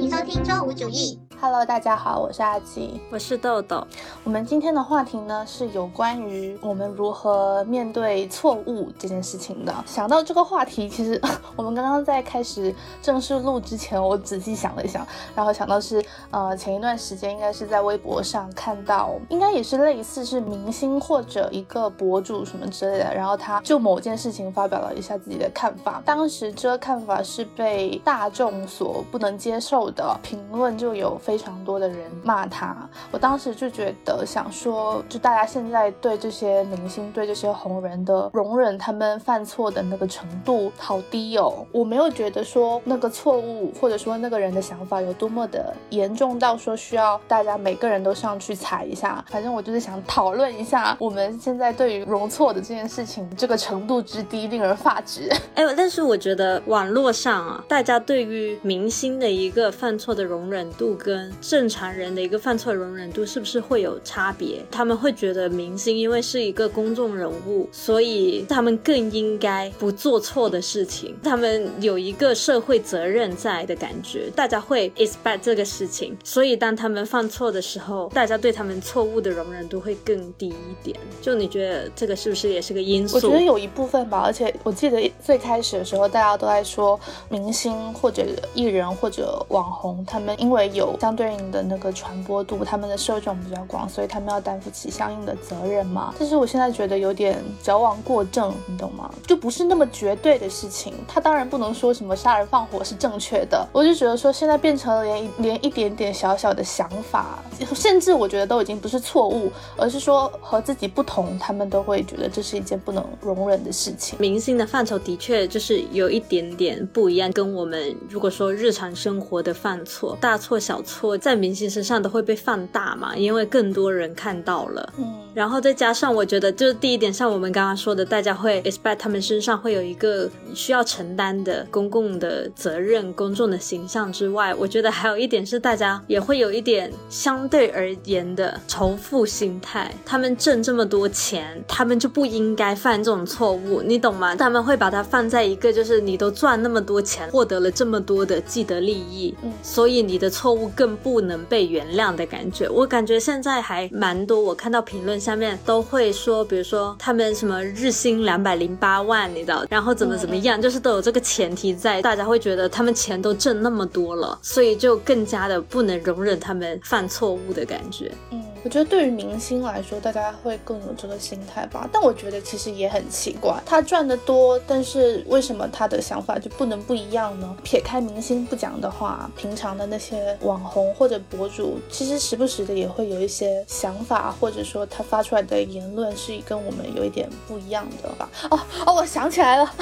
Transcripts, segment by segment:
请收听周五主义。Hello，大家好，我是阿吉，我是豆豆。我们今天的话题呢是有关于我们如何面对错误这件事情的。想到这个话题，其实 我们刚刚在开始正式录之前，我仔细想了一想，然后想到是呃前一段时间应该是在微博上看到，应该也是类似是明星或者一个博主什么之类的，然后他就某件事情发表了一下自己的看法。当时这个看法是被大众所不能接受的，评论就有。非常多的人骂他，我当时就觉得想说，就大家现在对这些明星、对这些红人的容忍，他们犯错的那个程度好低哦。我没有觉得说那个错误，或者说那个人的想法有多么的严重到说需要大家每个人都上去踩一下。反正我就是想讨论一下，我们现在对于容错的这件事情，这个程度之低，令人发指。哎，但是我觉得网络上啊，大家对于明星的一个犯错的容忍度跟正常人的一个犯错容忍度是不是会有差别？他们会觉得明星因为是一个公众人物，所以他们更应该不做错的事情，他们有一个社会责任在的感觉，大家会 expect 这个事情，所以当他们犯错的时候，大家对他们错误的容忍度会更低一点。就你觉得这个是不是也是个因素？我觉得有一部分吧，而且我记得最开始的时候，大家都在说明星或者艺人或者网红，他们因为有。相对应的那个传播度，他们的受众比较广，所以他们要担负起相应的责任嘛。但是我现在觉得有点矫枉过正，你懂吗？就不是那么绝对的事情。他当然不能说什么杀人放火是正确的，我就觉得说现在变成了连连一点点小小的想法，甚至我觉得都已经不是错误，而是说和自己不同，他们都会觉得这是一件不能容忍的事情。明星的范畴的确就是有一点点不一样，跟我们如果说日常生活的犯错，大错小错。错在明星身上都会被放大嘛，因为更多人看到了。嗯，然后再加上我觉得，就是第一点，像我们刚刚说的，大家会 expect 他们身上会有一个需要承担的公共的责任、公众的形象之外，我觉得还有一点是，大家也会有一点相对而言的仇富心态。他们挣这么多钱，他们就不应该犯这种错误，你懂吗？他们会把它放在一个，就是你都赚那么多钱，获得了这么多的既得利益，嗯，所以你的错误更。不能被原谅的感觉，我感觉现在还蛮多。我看到评论下面都会说，比如说他们什么日薪两百零八万，你知道，然后怎么怎么样，就是都有这个前提在，大家会觉得他们钱都挣那么多了，所以就更加的不能容忍他们犯错误的感觉。嗯。我觉得对于明星来说，大家会更有这个心态吧。但我觉得其实也很奇怪，他赚的多，但是为什么他的想法就不能不一样呢？撇开明星不讲的话，平常的那些网红或者博主，其实时不时的也会有一些想法，或者说他发出来的言论是跟我们有一点不一样的吧。哦哦，我想起来了，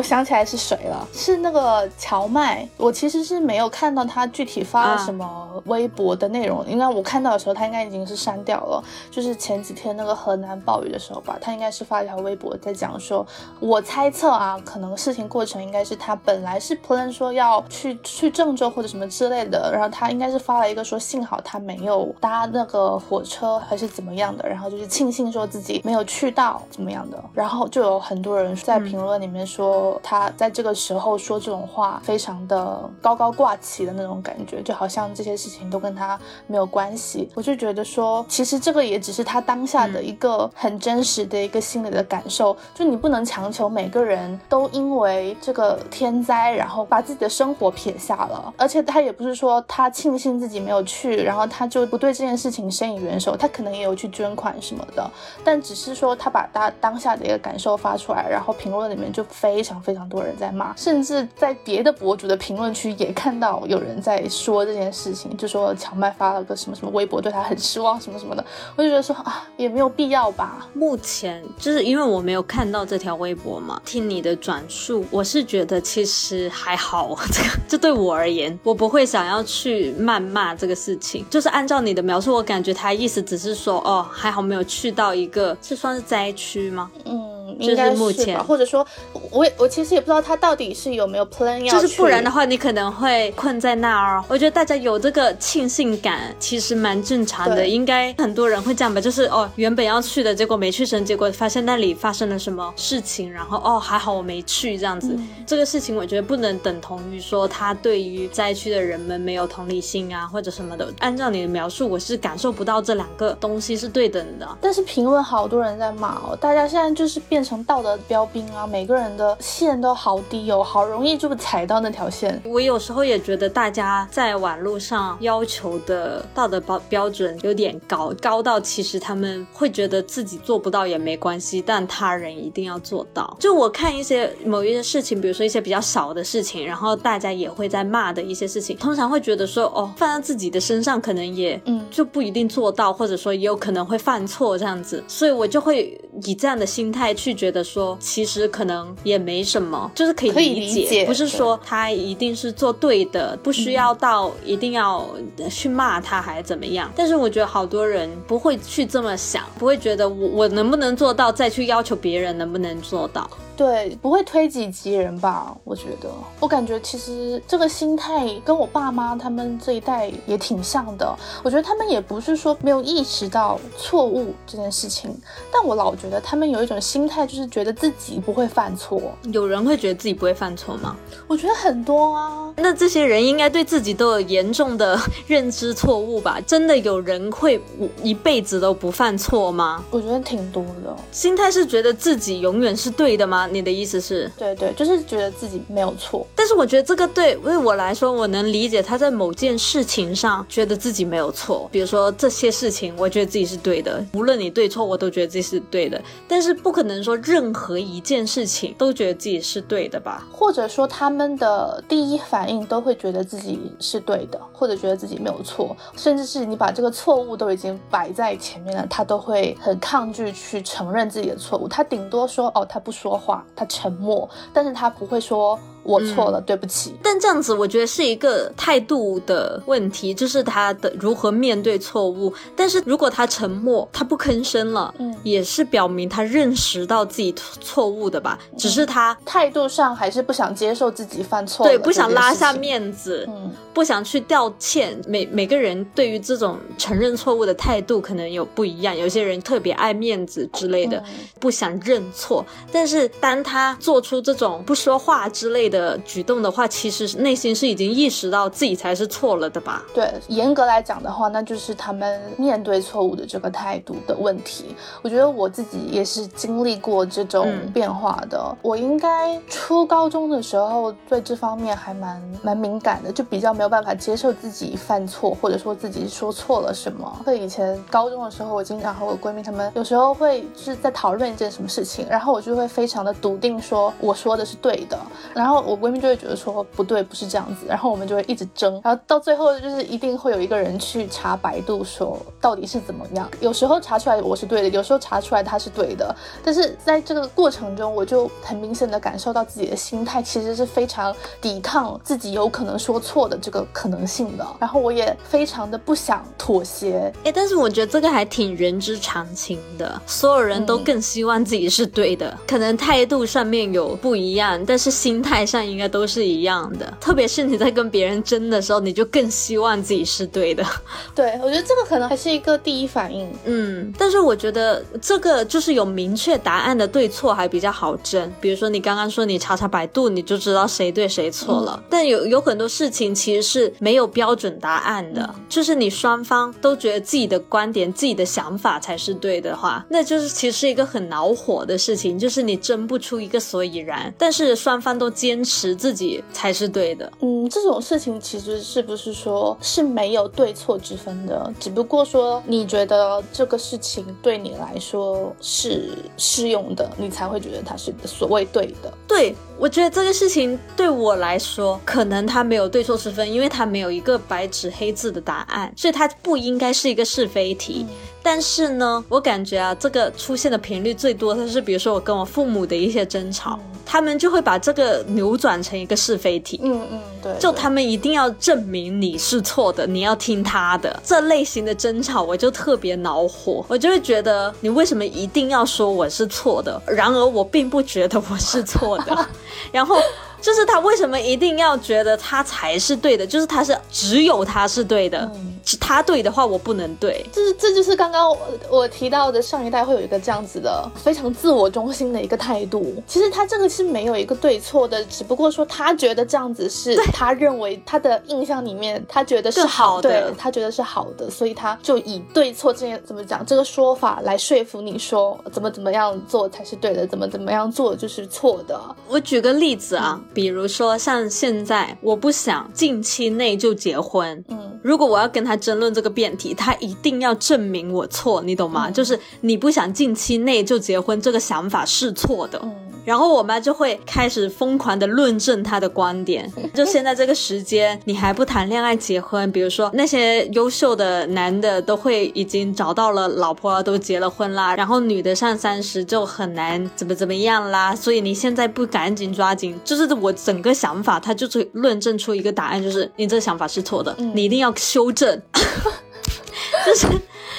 我想起来是谁了？是那个乔麦。我其实是没有看到他具体发了什么微博的内容，应该我看到的时候，他应该已经。是删掉了，就是前几天那个河南暴雨的时候吧，他应该是发一条微博在讲说，我猜测啊，可能事情过程应该是他本来是 plan 说要去去郑州或者什么之类的，然后他应该是发了一个说幸好他没有搭那个火车还是怎么样的，然后就是庆幸说自己没有去到怎么样的，然后就有很多人在评论里面说他在这个时候说这种话非常的高高挂起的那种感觉，就好像这些事情都跟他没有关系，我就觉得。说，其实这个也只是他当下的一个很真实的一个心理的感受，就你不能强求每个人都因为这个天灾，然后把自己的生活撇下了。而且他也不是说他庆幸自己没有去，然后他就不对这件事情伸以援手，他可能也有去捐款什么的，但只是说他把他当下的一个感受发出来，然后评论里面就非常非常多人在骂，甚至在别的博主的评论区也看到有人在说这件事情，就说荞麦发了个什么什么微博对他很失。望什么什么的，我就觉得说啊，也没有必要吧。目前就是因为我没有看到这条微博嘛，听你的转述，我是觉得其实还好。这个这对我而言，我不会想要去谩骂这个事情。就是按照你的描述，我感觉他意思只是说，哦，还好没有去到一个，这算是灾区吗？嗯。应该是吧？或者说，我我其实也不知道他到底是有没有 plan 要就是不然的话，你可能会困在那儿。我觉得大家有这个庆幸感，其实蛮正常的。应该很多人会这样吧？就是哦，原本要去的，结果没去成，结果发现那里发生了什么事情，然后哦，还好我没去，这样子。这个事情我觉得不能等同于说他对于灾区的人们没有同理心啊，或者什么的。按照你的描述，我是感受不到这两个东西是对等的。但是评论好多人在骂哦，大家现在就是变成道德标兵啊，每个人的线都好低哦，好容易就踩到那条线。我有时候也觉得大家在网络上要求的道德标标准有点高，高到其实他们会觉得自己做不到也没关系，但他人一定要做到。就我看一些某一些事情，比如说一些比较少的事情，然后大家也会在骂的一些事情，通常会觉得说，哦，放在自己的身上可能也，嗯，就不一定做到，或者说也有可能会犯错这样子，所以我就会以这样的心态去觉得说，其实可能也没什么，就是可以理解，不是说他一定是做对的，不需要到一定要去骂他还是怎么样。但是我觉得好多人不会去这么想，不会觉得我我能不能做到，再去要求别人能不能做到。对，不会推己及人吧？我觉得，我感觉其实这个心态跟我爸妈他们这一代也挺像的。我觉得他们也不是说没有意识到错误这件事情，但我老觉得他们有一种心态，就是觉得自己不会犯错。有人会觉得自己不会犯错吗？我觉得很多啊。那这些人应该对自己都有严重的认知错误吧？真的有人会一辈子都不犯错吗？我觉得挺多的。心态是觉得自己永远是对的吗？你的意思是？对对，就是觉得自己没有错。但是我觉得这个对为我来说，我能理解他在某件事情上觉得自己没有错。比如说这些事情，我觉得自己是对的，无论你对错，我都觉得自己是对的。但是不可能说任何一件事情都觉得自己是对的吧？或者说他们的第一反反应都会觉得自己是对的，或者觉得自己没有错，甚至是你把这个错误都已经摆在前面了，他都会很抗拒去承认自己的错误。他顶多说哦，他不说话。他沉默，但是他不会说。我错了，对不起。但这样子，我觉得是一个态度的问题，就是他的如何面对错误。但是如果他沉默，他不吭声了，嗯，也是表明他认识到自己错误的吧？只是他态度上还是不想接受自己犯错，对，不想拉下面子，嗯，不想去道歉。每每个人对于这种承认错误的态度可能有不一样，有些人特别爱面子之类的，不想认错。但是当他做出这种不说话之类，的举动的话，其实内心是已经意识到自己才是错了的吧？对，严格来讲的话，那就是他们面对错误的这个态度的问题。我觉得我自己也是经历过这种变化的。我应该初高中的时候对这方面还蛮蛮敏感的，就比较没有办法接受自己犯错，或者说自己说错了什么。以前高中的时候，我经常和我闺蜜她们有时候会是在讨论一件什么事情，然后我就会非常的笃定说我说的是对的，然后。我闺蜜就会觉得说不对，不是这样子，然后我们就会一直争，然后到最后就是一定会有一个人去查百度说到底是怎么样。有时候查出来我是对的，有时候查出来他是对的，但是在这个过程中，我就很明显的感受到自己的心态其实是非常抵抗自己有可能说错的这个可能性的，然后我也非常的不想妥协。哎，但是我觉得这个还挺人之常情的，所有人都更希望自己是对的，可能态度上面有不一样，但是心态。上应该都是一样的，特别是你在跟别人争的时候，你就更希望自己是对的。对我觉得这个可能还是一个第一反应。嗯，但是我觉得这个就是有明确答案的对错还比较好争。比如说你刚刚说你查查百度，你就知道谁对谁错了。但有有很多事情其实是没有标准答案的，就是你双方都觉得自己的观点、自己的想法才是对的话，那就是其实是一个很恼火的事情，就是你争不出一个所以然。但是双方都坚。坚持自己才是对的。嗯，这种事情其实是不是说是没有对错之分的？只不过说你觉得这个事情对你来说是适用的，你才会觉得它是所谓对的。对。我觉得这个事情对我来说，可能它没有对错之分，因为它没有一个白纸黑字的答案，所以它不应该是一个是非题。但是呢，我感觉啊，这个出现的频率最多的是，比如说我跟我父母的一些争吵，他们就会把这个扭转成一个是非题。嗯嗯，对，就他们一定要证明你是错的，你要听他的。这类型的争吵，我就特别恼火，我就会觉得你为什么一定要说我是错的？然而我并不觉得我是错的，然后。就是他为什么一定要觉得他才是对的？就是他是只有他是对的，嗯他对的话我不能对。就是这就是刚刚我提到的上一代会有一个这样子的非常自我中心的一个态度。其实他这个是没有一个对错的，只不过说他觉得这样子是他认为他的印象里面他觉得是好的，他觉得是好的，所以他就以对错这件怎么讲这个说法来说服你说怎么怎么样做才是对的，怎么怎么样做就是错的。我举个例子啊。比如说，像现在，我不想近期内就结婚。嗯，如果我要跟他争论这个辩题，他一定要证明我错，你懂吗？就是你不想近期内就结婚，这个想法是错的。然后我妈就会开始疯狂的论证她的观点，就现在这个时间你还不谈恋爱结婚，比如说那些优秀的男的都会已经找到了老婆，都结了婚啦，然后女的上三十就很难怎么怎么样啦，所以你现在不赶紧抓紧，就是我整个想法，她就是论证出一个答案，就是你这个想法是错的，你一定要修正，就是。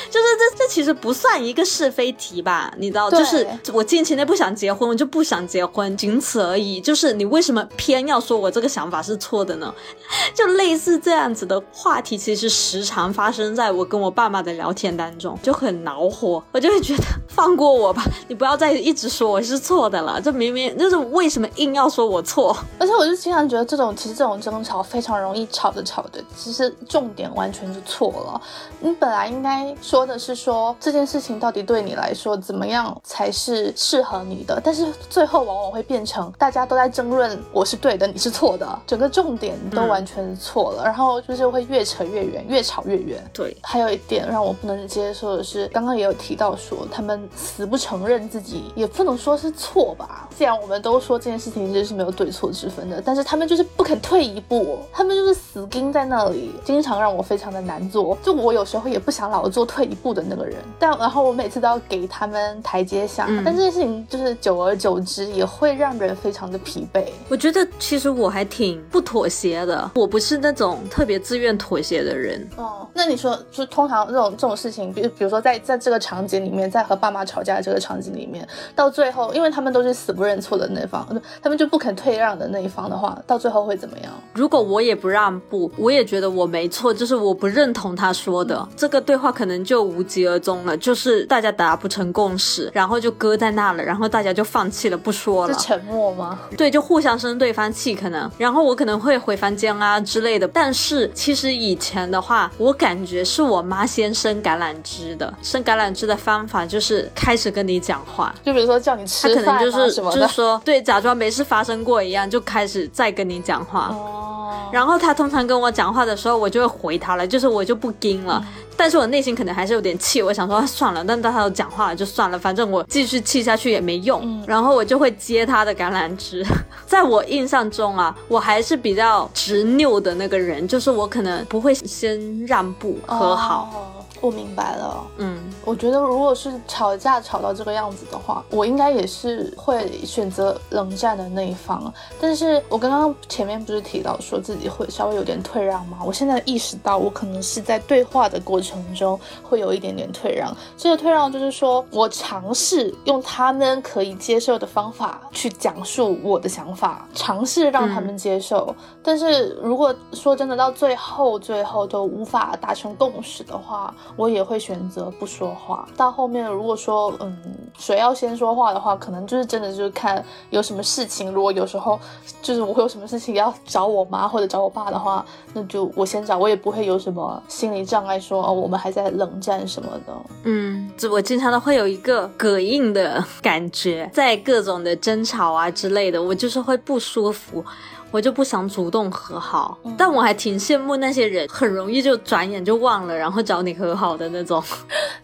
就是这这其实不算一个是非题吧？你知道，就是我近期内不想结婚，我就不想结婚，仅此而已。就是你为什么偏要说我这个想法是错的呢？就类似这样子的话题，其实时常发生在我跟我爸妈的聊天当中，就很恼火。我就会觉得放过我吧，你不要再一直说我是错的了。这明明就是为什么硬要说我错？而且我就经常觉得这种其实这种争吵非常容易吵着吵着，其实重点完全就错了。你本来应该说。的是说这件事情到底对你来说怎么样才是适合你的，但是最后往往会变成大家都在争论我是对的，你是错的，整个重点都完全错了，然后就是会越扯越远，越吵越远。对，还有一点让我不能接受的是，刚刚也有提到说他们死不承认自己，也不能说是错吧。既然我们都说这件事情其实是没有对错之分的，但是他们就是不肯退一步，他们就是死盯在那里，经常让我非常的难做。就我有时候也不想老做退。一步的那个人，但然后我每次都要给他们台阶下，但这件事情就是久而久之也会让人非常的疲惫。我觉得其实我还挺不妥协的，我不是那种特别自愿妥协的人。哦，那你说就通常这种这种事情，比如比如说在在这个场景里面，在和爸妈吵架的这个场景里面，到最后，因为他们都是死不认错的那方，他们就不肯退让的那一方的话，到最后会怎么样？如果我也不让步，我也觉得我没错，就是我不认同他说的这个对话，可能就。无疾而终了，就是大家达不成共识，然后就搁在那了，然后大家就放弃了，不说了。是沉默吗？对，就互相生对方气，可能，然后我可能会回房间啊之类的。但是其实以前的话，我感觉是我妈先生橄榄枝的，生橄榄枝的方法就是开始跟你讲话，就比如说叫你吃饭，就是就是说，对，假装没事发生过一样，就开始再跟你讲话。哦。然后他通常跟我讲话的时候，我就会回他了，就是我就不盯了。但是我内心可能还是有点气，我想说算了，但当他都讲话了就算了，反正我继续气下去也没用。然后我就会接他的橄榄枝。在我印象中啊，我还是比较执拗的那个人，就是我可能不会先让步和好。我明白了，嗯，我觉得如果是吵架吵到这个样子的话，我应该也是会选择冷战的那一方。但是我刚刚前面不是提到说自己会稍微有点退让吗？我现在意识到我可能是在对话的过程中会有一点点退让。这个退让就是说我尝试用他们可以接受的方法去讲述我的想法，尝试让他们接受。但是如果说真的到最后最后都无法达成共识的话，我也会选择不说话。到后面，如果说嗯，谁要先说话的话，可能就是真的就是看有什么事情。如果有时候就是我会有什么事情要找我妈或者找我爸的话，那就我先找，我也不会有什么心理障碍，说哦我们还在冷战什么的。嗯，这我经常都会有一个膈应的感觉，在各种的争吵啊之类的，我就是会不舒服。我就不想主动和好，但我还挺羡慕那些人，很容易就转眼就忘了，然后找你和好的那种。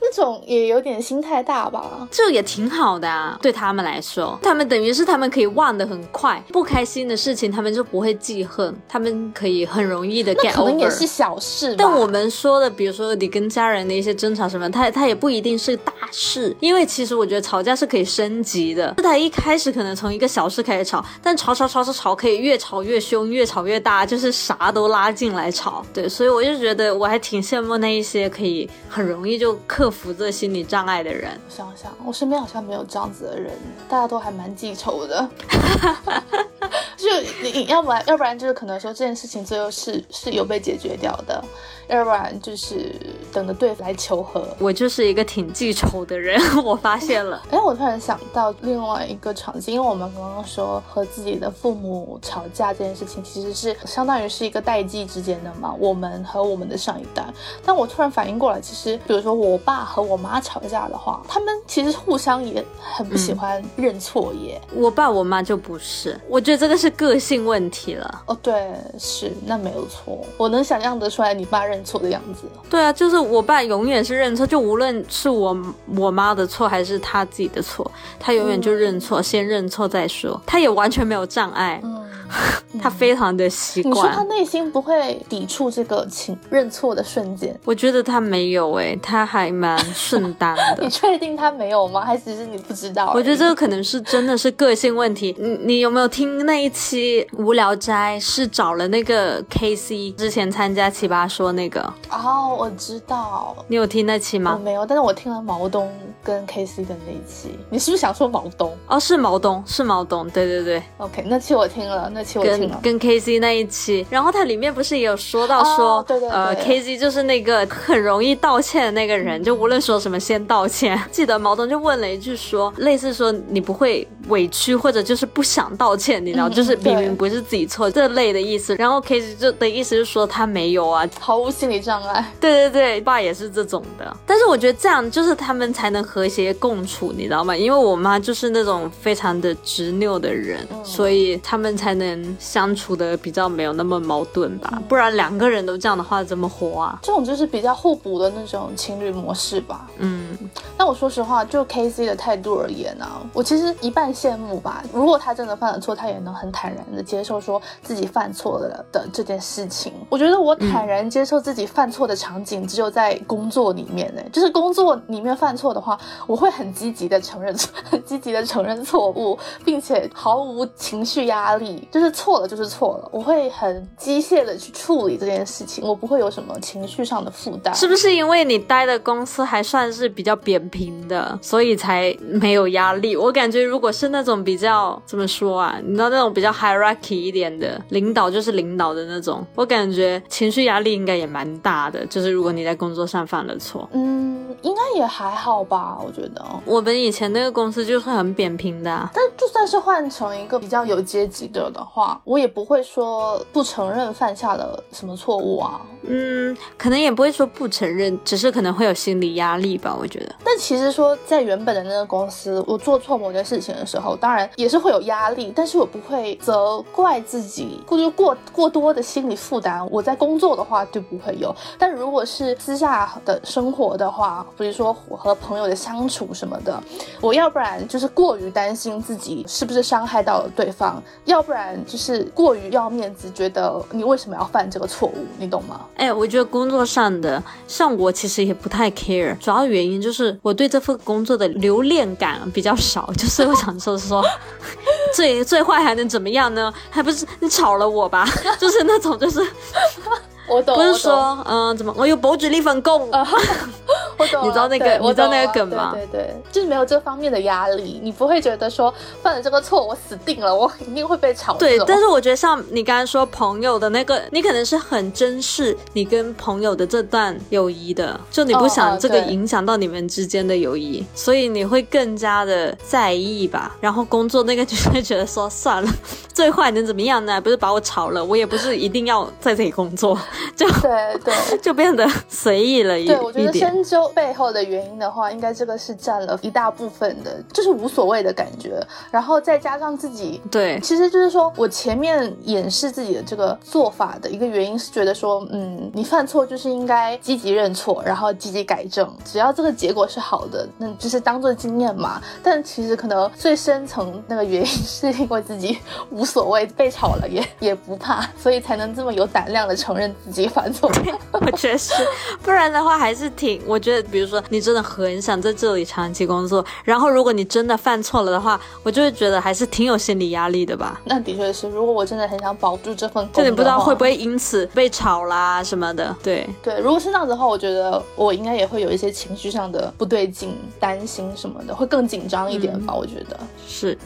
那种也有点心太大吧？这也挺好的啊，对他们来说，他们等于是他们可以忘得很快，不开心的事情他们就不会记恨，他们可以很容易的 get over。可能也是小事，但我们说的，比如说你跟家人的一些争吵什么，他他也不一定是大事，因为其实我觉得吵架是可以升级的。他一开始可能从一个小事开始吵，但吵吵吵吵吵可以越吵越凶，越吵越大，就是啥都拉进来吵。对，所以我就觉得我还挺羡慕那一些可以很容易就克服这心理障碍的人。我想想，我身边好像没有这样子的人，大家都还蛮记仇的。就你要不然，要不然就是可能说这件事情最后是是有被解决掉的。要不然就是等着对方来求和。我就是一个挺记仇的人，我发现了。哎，我突然想到另外一个场景，因为我们刚刚说和自己的父母吵架这件事情，其实是相当于是一个代际之间的嘛，我们和我们的上一代。但我突然反应过来，其实比如说我爸和我妈吵架的话，他们其实互相也很不喜欢认错耶。我爸我妈就不是，我觉得这个是个性问题了。哦，对，是那没有错，我能想象得出来你爸认。错的样子，对啊，就是我爸永远是认错，就无论是我我妈的错还是他自己的错，他永远就认错，先认错再说，他也完全没有障碍。他非常的习惯。你说他内心不会抵触这个情认错的瞬间？我觉得他没有诶，他还蛮顺当的。你确定他没有吗？还只是你不知道？我觉得这个可能是真的是个性问题。你你有没有听那一期《无聊斋》？是找了那个 K C 之前参加奇葩说那个？哦，我知道。你有听那期吗？我没有，但是我听了毛东跟 K C 的那一期。你是不是想说毛东？哦，是毛东，是毛东。对对对。OK，那期我听了。那期我跟跟 K C 那一期，然后它里面不是也有说到说，呃，K C 就是那个很容易道歉的那个人，就无论说什么先道歉。记得毛东就问了一句说，类似说你不会委屈或者就是不想道歉，你知道，就是明明不是自己错这类的意思。然后 K C 就的意思是说他没有啊，毫无心理障碍。对对对，爸也是这种的。但是我觉得这样就是他们才能和谐共处，你知道吗？因为我妈就是那种非常的执拗的人，所以他们才能。相处的比较没有那么矛盾吧，不然两个人都这样的话怎么活啊？这种就是比较互补的那种情侣模式吧。嗯，那我说实话，就 K C 的态度而言呢，我其实一半羡慕吧。如果他真的犯了错，他也能很坦然的接受说自己犯错了的这件事情。我觉得我坦然接受自己犯错的场景只有在工作里面呢，就是工作里面犯错的话，我会很积极的承认，很 积极的承认错误，并且毫无情绪压力，就是。错了就是错了，我会很机械的去处理这件事情，我不会有什么情绪上的负担。是不是因为你待的公司还算是比较扁平的，所以才没有压力？我感觉如果是那种比较怎么说啊，你知道那种比较 hierarchy 一点的领导，就是领导的那种，我感觉情绪压力应该也蛮大的。就是如果你在工作上犯了错，嗯，应该也还好吧，我觉得。我们以前那个公司就是很扁平的，啊但就算是换成一个比较有阶级的的话。我也不会说不承认犯下了什么错误啊，嗯，可能也不会说不承认，只是可能会有心理压力吧，我觉得。但其实说在原本的那个公司，我做错某件事情的时候，当然也是会有压力，但是我不会责怪自己，过就过过多的心理负担。我在工作的话就不会有，但如果是私下的生活的话，比如说我和朋友的相处什么的，我要不然就是过于担心自己是不是伤害到了对方，要不然就是。过于要面子，觉得你为什么要犯这个错误，你懂吗？哎，我觉得工作上的，像我其实也不太 care，主要原因就是我对这份工作的留恋感比较少，就是我想说说，最最坏还能怎么样呢？还不是你炒了我吧？就是那种就是。我懂，不是说，嗯，怎么我有保举力分工？我懂，你知道那个，你知道那个梗吗？对对，就是没有这方面的压力，你不会觉得说犯了这个错我死定了，我一定会被炒。对，但是我觉得像你刚才说朋友的那个，你可能是很珍视你跟朋友的这段友谊的，就你不想这个影响到你们之间的友谊，所以你会更加的在意吧。然后工作那个就会觉得说算了，最坏能怎么样呢？不是把我炒了，我也不是一定要在这里工作。就对对，就变得随意了一对，我觉得深究说背后的原因的话，应该这个是占了一大部分的，就是无所谓的感觉。然后再加上自己，对，其实就是说我前面掩饰自己的这个做法的一个原因是觉得说，嗯，你犯错就是应该积极认错，然后积极改正，只要这个结果是好的，那就是当做经验嘛。但其实可能最深层那个原因是因为自己无所谓，被炒了也 也不怕，所以才能这么有胆量的承认自己犯错。我觉得是，不然的话还是挺，我觉得比如说你真的很想在这里长期工作，然后如果你真的犯错了的话，我就会觉得还是挺有心理压力的吧。那的确是，如果我真的很想保住这份工，就你不知道会不会因此被炒啦什么的。对对，如果是那样子的话，我觉得我应该也会有一些情绪上的不对劲、担心什么的，会更紧张一点吧。我觉得是。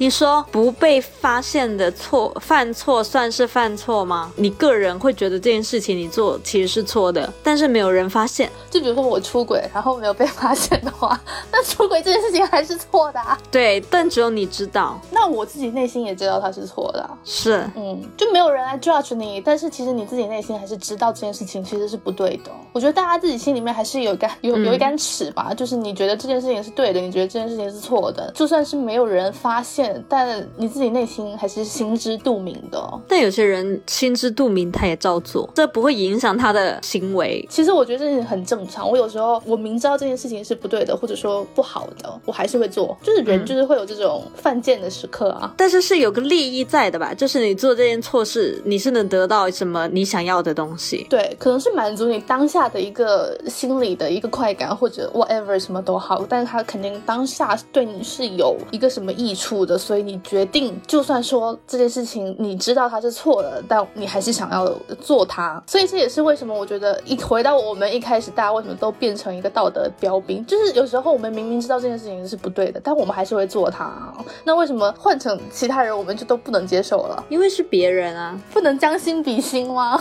你说不被发现的错犯错算是犯错吗？你个人会觉得这件事情你做其实是错的，但是没有人发现。就比如说我出轨，然后没有被发现的话，那出轨这件事情还是错的。啊。对，但只有你知道。那我自己内心也知道它是错的。是，嗯，就没有人来 judge 你，但是其实你自己内心还是知道这件事情其实是不对的。我觉得大家自己心里面还是有杆有有一杆尺吧，就是你觉得这件事情是对的，你觉得这件事情是错的，就算是没有人发现。但你自己内心还是心知肚明的。但有些人心知肚明，他也照做，这不会影响他的行为。其实我觉得这很正常。我有时候我明知道这件事情是不对的，或者说不好的，我还是会做。就是人就是会有这种犯贱的时刻啊。但是是有个利益在的吧？就是你做这件错事，你是能得到什么你想要的东西？对，可能是满足你当下的一个心理的一个快感，或者 whatever 什么都好。但是他肯定当下对你是有一个什么益处的，所以你。决定，就算说这件事情你知道它是错的，但你还是想要做它。所以这也是为什么我觉得一回到我们一开始，大家为什么都变成一个道德标兵？就是有时候我们明明知道这件事情是不对的，但我们还是会做它。那为什么换成其他人，我们就都不能接受了？因为是别人啊，不能将心比心吗？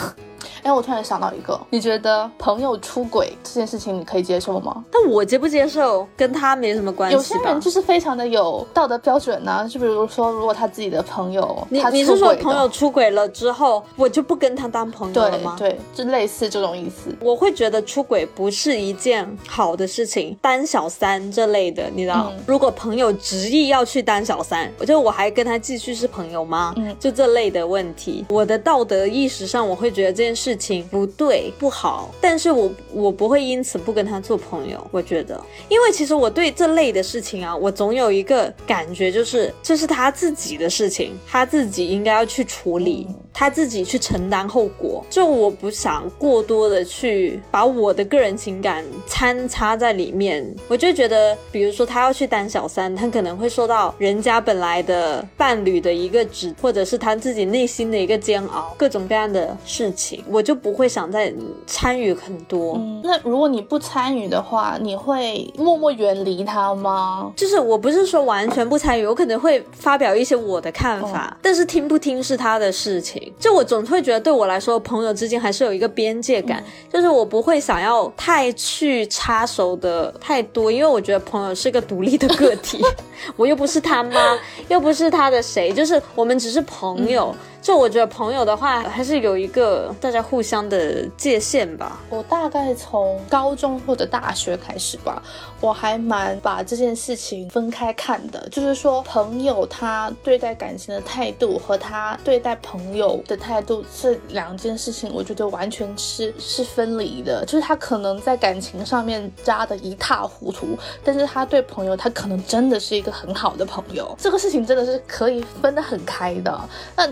哎，我突然想到一个，你觉得朋友出轨这件事情你可以接受吗？但我接不接受跟他没什么关系。有些人就是非常的有道德标准呢，就比如说，如果他自己的朋友，你你是说朋友出轨了之后，我就不跟他当朋友了吗？对，就类似这种意思。我会觉得出轨不是一件好的事情，当小三这类的，你知道，如果朋友执意要去当小三，我就我还跟他继续是朋友吗？嗯，就这类的问题，我的道德意识上，我会觉得这件事。事情不对不好，但是我我不会因此不跟他做朋友。我觉得，因为其实我对这类的事情啊，我总有一个感觉，就是这是他自己的事情，他自己应该要去处理，他自己去承担后果。就我不想过多的去把我的个人情感掺插在里面。我就觉得，比如说他要去当小三，他可能会受到人家本来的伴侣的一个指，或者是他自己内心的一个煎熬，各种各样的事情。我。就不会想再参与很多。嗯，那如果你不参与的话，你会默默远离他吗？就是我不是说完全不参与，我可能会发表一些我的看法，但是听不听是他的事情。就我总会觉得，对我来说，朋友之间还是有一个边界感，就是我不会想要太去插手的太多，因为我觉得朋友是个独立的个体，我又不是他妈，又不是他的谁，就是我们只是朋友。就我觉得朋友的话，还是有一个大家互相的界限吧。我大概从高中或者大学开始吧，我还蛮把这件事情分开看的。就是说，朋友他对待感情的态度和他对待朋友的态度这两件事情，我觉得完全是是分离的。就是他可能在感情上面渣的一塌糊涂，但是他对朋友，他可能真的是一个很好的朋友。这个事情真的是可以分得很开的。那。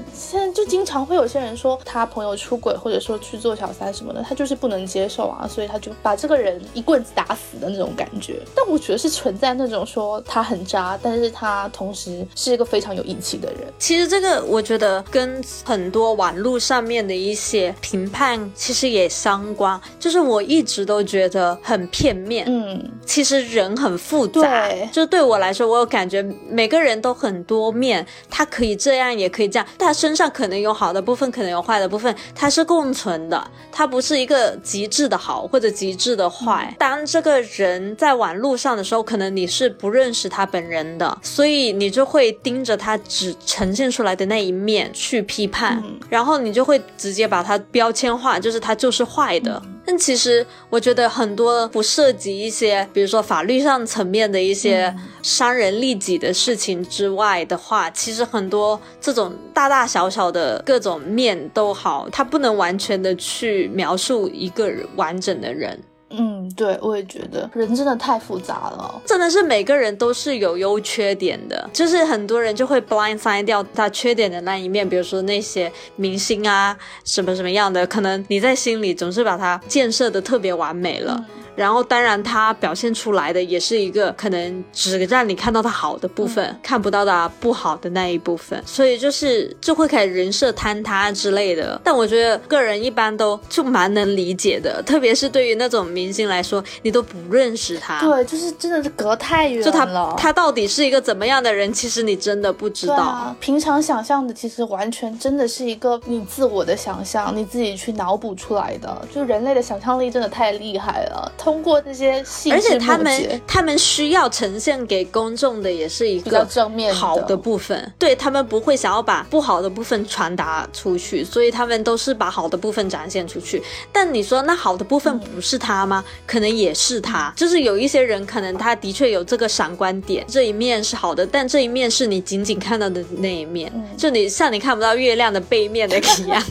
就经常会有些人说他朋友出轨，或者说去做小三什么的，他就是不能接受啊，所以他就把这个人一棍子打死的那种感觉。但我觉得是存在那种说他很渣，但是他同时是一个非常有义气的人。其实这个我觉得跟很多网络上面的一些评判其实也相关，就是我一直都觉得很片面。嗯，其实人很复杂，就对我来说，我有感觉每个人都很多面，他可以这样，也可以这样，他身上。上可能有好的部分，可能有坏的部分，它是共存的，它不是一个极致的好或者极致的坏。当这个人在网路上的时候，可能你是不认识他本人的，所以你就会盯着他只呈现出来的那一面去批判，然后你就会直接把他标签化，就是他就是坏的。但其实我觉得很多不涉及一些，比如说法律上层面的一些伤人利己的事情之外的话，其实很多这种大大小小的各种面都好，它不能完全的去描述一个完整的人。嗯，对，我也觉得人真的太复杂了，真的是每个人都是有优缺点的，就是很多人就会 blind side 掉他缺点的那一面，比如说那些明星啊，什么什么样的，可能你在心里总是把它建设的特别完美了。然后，当然，他表现出来的也是一个可能只让你看到他好的部分，看不到他不好的那一部分，所以就是就会开始人设坍塌之类的。但我觉得个人一般都就蛮能理解的，特别是对于那种明星来说，你都不认识他，对，就是真的是隔太远了。就他他到底是一个怎么样的人，其实你真的不知道。平常想象的，其实完全真的是一个你自我的想象，你自己去脑补出来的。就人类的想象力真的太厉害了。通过这些细而且他们他们需要呈现给公众的也是一个正面好的部分，对他们不会想要把不好的部分传达出去，所以他们都是把好的部分展现出去。但你说那好的部分不是他吗？可能也是他，就是有一些人可能他的确有这个闪光点，这一面是好的，但这一面是你仅仅看到的那一面，就你像你看不到月亮的背面的一样。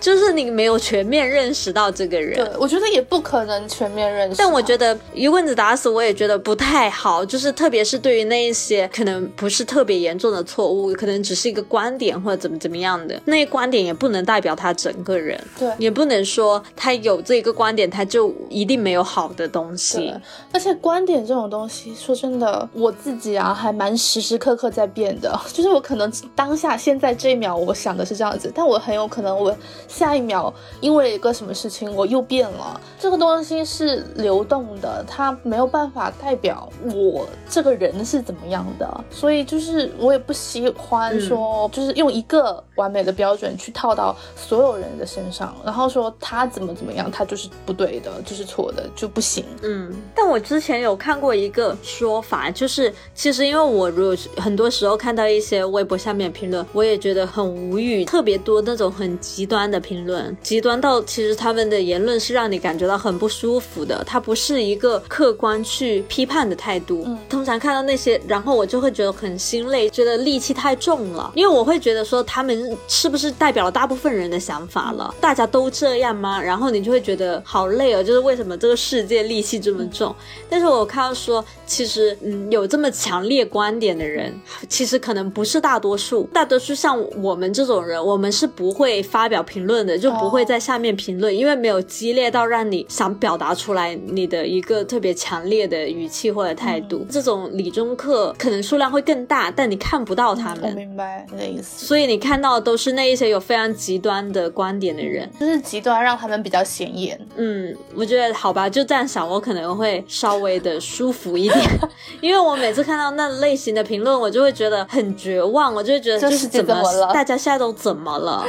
就是你没有全面认识到这个人，对我觉得也不可能全面认识。但我觉得一棍子打死我也觉得不太好，就是特别是对于那一些可能不是特别严重的错误，可能只是一个观点或者怎么怎么样的，那些观点也不能代表他整个人，对，也不能说他有这个观点他就一定没有好的东西。而且观点这种东西，说真的，我自己啊还蛮时时刻刻在变的，就是我可能当下现在这一秒我想的是这样子，但我很有可能我。下一秒，因为一个什么事情，我又变了。这个东西是流动的，它没有办法代表我这个人是怎么样的。所以就是我也不喜欢说，就是用一个完美的标准去套到所有人的身上，然后说他怎么怎么样，他就是不对的，就是错的，就不行。嗯，但我之前有看过一个说法，就是其实因为我如果很多时候看到一些微博下面评论，我也觉得很无语，特别多那种很极端的。评论极端到，其实他们的言论是让你感觉到很不舒服的，他不是一个客观去批判的态度。嗯，通常看到那些，然后我就会觉得很心累，觉得戾气太重了，因为我会觉得说他们是不是代表了大部分人的想法了？大家都这样吗？然后你就会觉得好累哦，就是为什么这个世界戾气这么重？但是我看到说，其实嗯，有这么强烈观点的人，其实可能不是大多数，大多数像我们这种人，我们是不会发表评。论的就不会在下面评论，因为没有激烈到让你想表达出来你的一个特别强烈的语气或者态度。这种理中客可能数量会更大，但你看不到他们。我明白你的意思。所以你看到的都是那一些有非常极端的观点的人，就是极端让他们比较显眼。嗯，我觉得好吧，就这样想，我可能会稍微的舒服一点，因为我每次看到那类型的评论，我就会觉得很绝望，我就会觉得就是怎么了，大家现在都怎么了？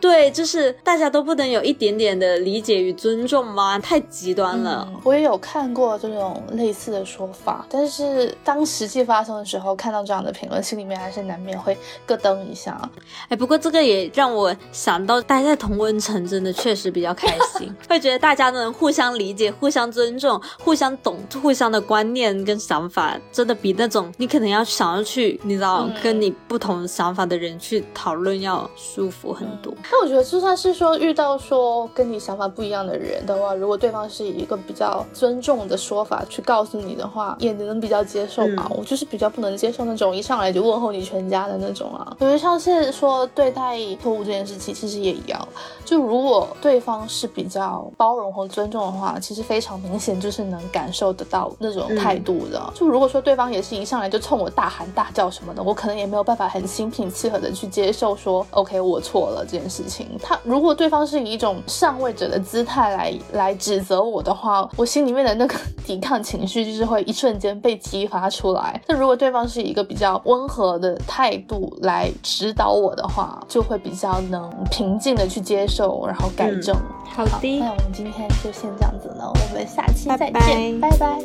对，就是大家都不能有一点点的理解与尊重吗？太极端了。我也有看过这种类似的说法，但是当实际发生的时候，看到这样的评论，心里面还是难免会咯噔一下。哎，不过这个也让我想到，待在同温层真的确实比较开心，会觉得大家都能互相理解、互相尊重、互相懂、互相的观念跟想法，真的比那种你可能要想要去，你知道，跟你不同想法的人去讨论要舒服很多。那我觉得，就算是说遇到说跟你想法不一样的人的话，如果对方是以一个比较尊重的说法去告诉你的话，也能比较接受吧。我就是比较不能接受那种一上来就问候你全家的那种啊。我觉得像是说对待错误这件事情，其实也一样。就如果对方是比较包容和尊重的话，其实非常明显就是能感受得到那种态度的。就如果说对方也是一上来就冲我大喊大叫什么的，我可能也没有办法很心平气和的去接受说 OK 我错了这件事。事情。他如果对方是以一种上位者的姿态来来指责我的话，我心里面的那个 抵抗情绪就是会一瞬间被激发出来。那如果对方是以一个比较温和的态度来指导我的话，就会比较能平静的去接受，然后改正。好的，那我们今天就先这样子呢，我们下期再见，拜拜。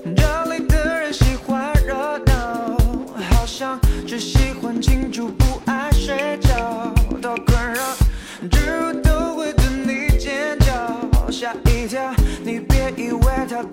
只喜欢庆祝，不爱睡觉，到困扰，植物都会对你尖叫，吓一跳，你别以为他